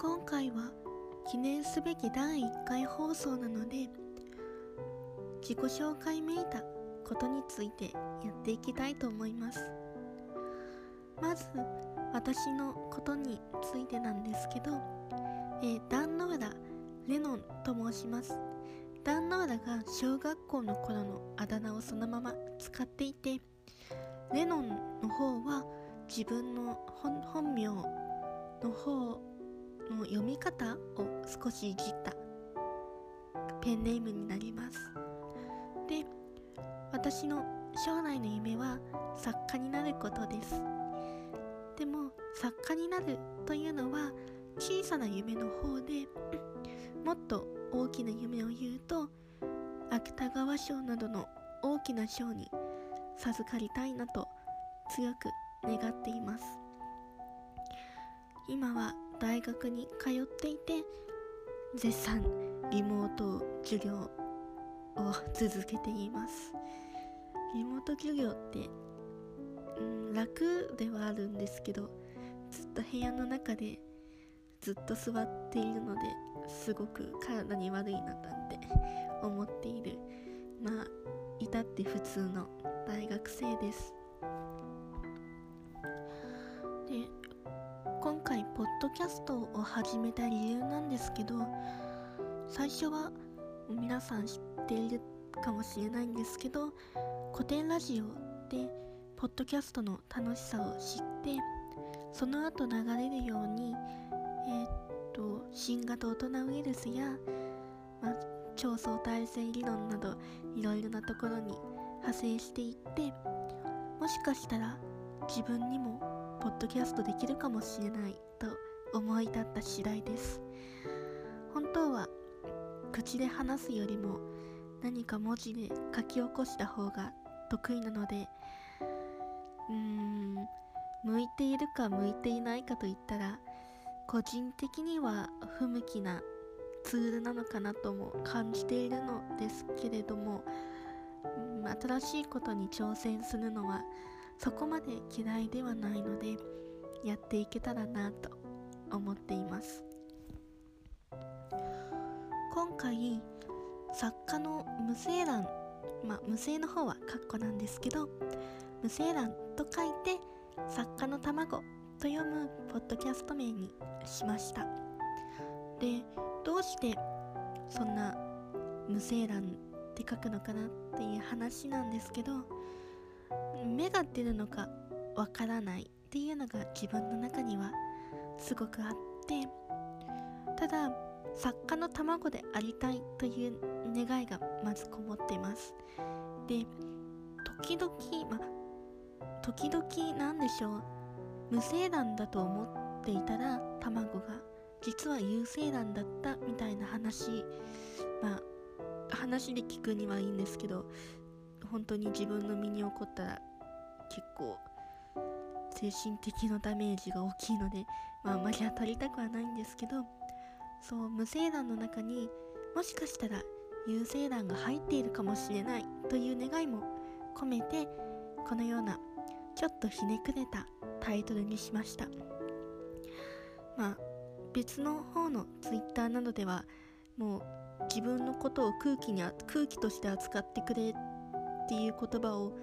今回は記念すべき第1回放送なので自己紹介めいたことについてやっていきたいと思います。まず私のことについてなんですけど、えー、ダンノーラ・レノンと申します。ダンノーラが小学校の頃のあだ名をそのまま使っていてレノンの方は自分の本名の方の読み方を少しいじった。ペンネームになります。で私の将来の夢は作家になることです。でも作家になるというのは小さな夢の方で もっと大きな夢を言うと芥川賞などの大きな賞に授かりたいなと強く願っています。今は大学に通っていて絶賛リモート授業を続けています。リモート授業ってうん楽ではあるんですけどずっと部屋の中でずっと座っているのですごく体に悪いななんて思っている。まあ至って普通の大学生です。回ポッドキャストを始めた理由なんですけど最初は皆さん知っているかもしれないんですけど古典ラジオでポッドキャストの楽しさを知ってその後流れるようにえー、っと新型大人ウイルスや、ま、超相対性理論などいろいろなところに派生していってもしかしたら自分にもポッドキャストできるかもしれないと思い立った次第です。本当は口で話すよりも何か文字で書き起こした方が得意なのでうーん向いているか向いていないかといったら個人的には不向きなツールなのかなとも感じているのですけれども、うん、新しいことに挑戦するのはそこまで嫌いではないのでやっていけたらなと思っています。今回作家の無声欄まあ無声の方はカッコなんですけど無声欄と書いて作家の卵と読むポッドキャスト名にしました。でどうしてそんな無声欄って書くのかなっていう話なんですけど芽が出るのかわからないっていうのが自分の中にはすごくあってただ作家の卵でありたいという願いがまずこもっています。で時々まあ時々なんでしょう。無精卵だと思っていたら卵が実は有精卵だったみたいな話まあ話で聞くにはいいんですけど本当に自分の身に起こったら構精神的なダメージが大きいので、まあ、あまり当たりたくはないんですけどそう無精卵の中にもしかしたら有精卵が入っているかもしれないという願いも込めてこのようなちょっとひねくれたタイトルにしました。まあ別の方の Twitter などではもう自分のことを空気に空気として扱ってくれっていう言葉を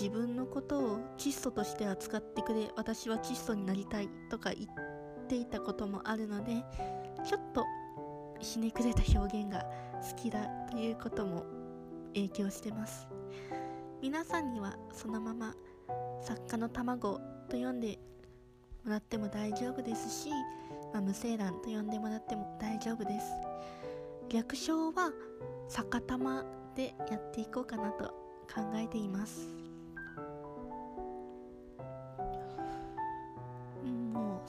自分のことを窒素として扱ってくれ私は窒素になりたいとか言っていたこともあるのでちょっとひねくれた表現が好きだということも影響してます。皆さんにはそのまま作家の卵と読んでもらっても大丈夫ですし、まあ、無精卵と呼んでもらっても大丈夫です。略称は逆玉でやっていこうかなと考えています。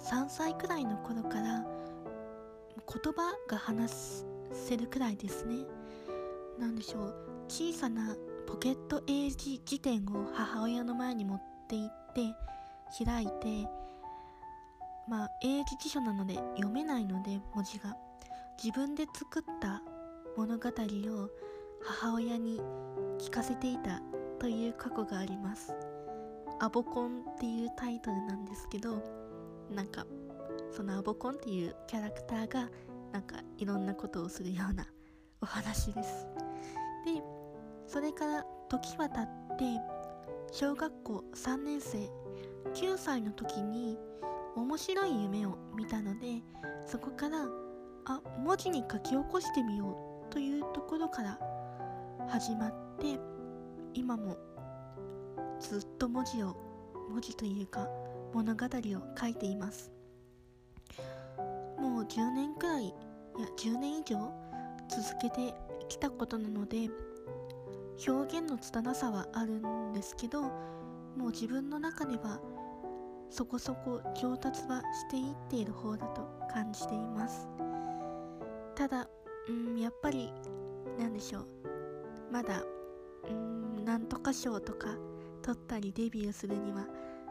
3歳くらいの頃から言葉が話せるくらいですね。何でしょう。小さなポケット英字辞典を母親の前に持って行って開いてまあ英字辞書なので読めないので文字が。自分で作った物語を母親に聞かせていたという過去があります。アボコンっていうタイトルなんですけどなんかそのアボコンっていうキャラクターがなんかいろんなことをするような お話です。でそれから時は経って小学校3年生9歳の時に面白い夢を見たのでそこからあ文字に書き起こしてみようというところから始まって今もずっと文字を文字というか物語を書いています。もう10年くらいいや10年以上続けてきたことなので表現の拙さはあるんですけどもう自分の中ではそこそこ上達はしていっている方だと感じています。ただうんやっぱり何でしょう。まだうんなんとか賞とか取ったりデビューするには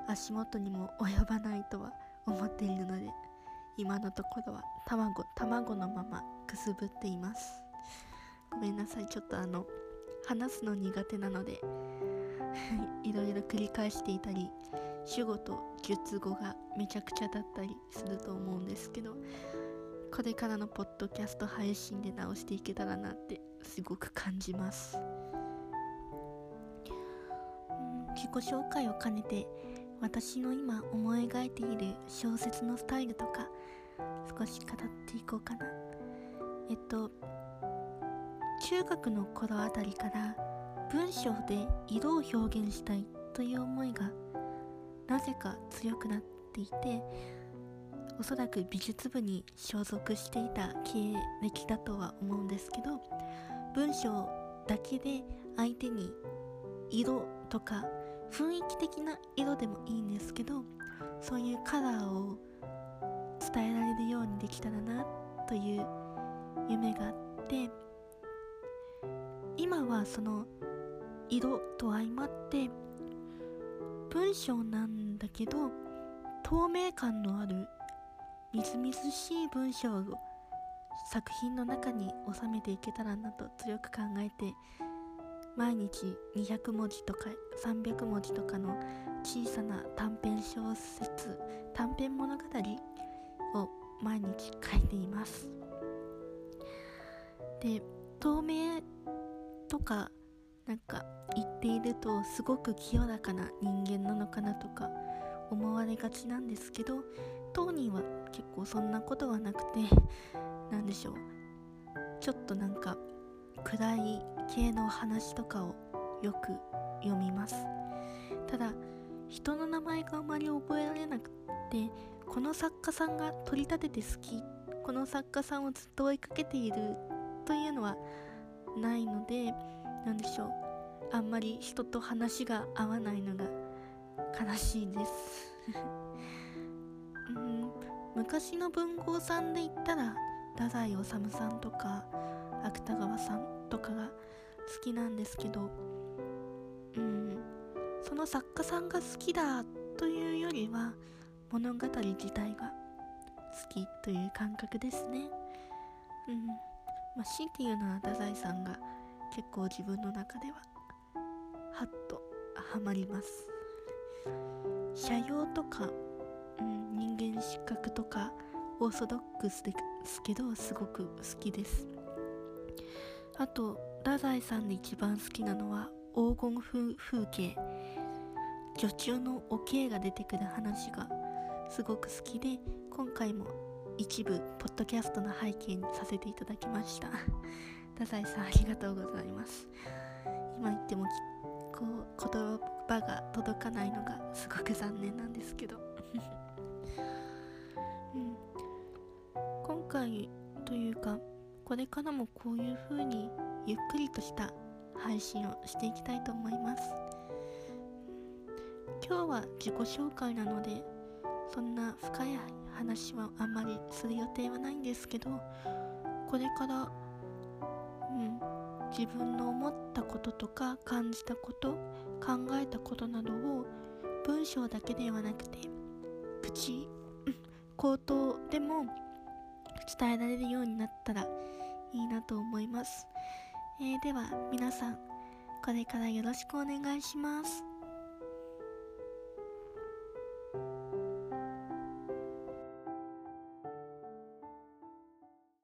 足元にも及ばないとは思っているので今のところは卵卵のままくすぶっています。ごめんなさい。ちょっとあの話すの苦手なので いろいろ繰り返していたり主語と述語がめちゃくちゃだったりすると思うんですけどこれからのポッドキャスト配信で直していけたらなってすごく感じます。自己紹介を兼ねて私の今思い描いている小説のスタイルとか少し語っていこうかな。えっと中学の頃あたりから文章で色を表現したいという思いがなぜか強くなっていておそらく美術部に所属していた経歴だとは思うんですけど文章だけで相手に色とか雰囲気的な色でもいいんですけどそういうカラーを伝えられるようにできたらなという夢があって今はその色と相まって文章なんだけど透明感のあるみずみずしい文章を作品の中に収めていけたらなと強く考えて毎日200文字とか300文字とかの小さな短編小説短編物語を毎日書いています。で透明とかなんか言っているとすごく清らかな人間なのかなとか思われがちなんですけど当人は結構そんなことはなくて何でしょう。ちょっとなんか暗い系の話とかをよく読みます。ただ人の名前があまり覚えられなくてこの作家さんが取り立てて好きこの作家さんをずっと追いかけているというのはないので何でしょう。あんまり人と話が合わないのが悲しいです。うん。昔の文豪さんで言ったら太宰治さんとか芥川さんとかが好きなんですけどうんその作家さんが好きだというよりは物語自体が好きという感覚ですね。うんまあ強いて言うのは太宰さんが結構自分の中ではハッとハマります。社用とか、うん、人間失格とかオーソドックスですけどすごく好きです。あと太宰さんで一番好きなのは黄金風風景。女中のおけが出てくる話がすごく好きで今回も一部ポッドキャストの背景にさせていただきました。太宰さんありがとうございます。今言ってもこう言葉が届かないのがすごく残念なんですけど、うん、今回というかこれからもこういう風にゆっくりとした配信をしていきたいと思います。今日は自己紹介なのでそんな深い話はあんまりする予定はないんですけどこれからうん自分の思ったこととか感じたこと考えたことなどを文章だけではなくて口口頭でも伝えられるようになったらいいなと思います、えー、では皆さんこれからよろしくお願いします。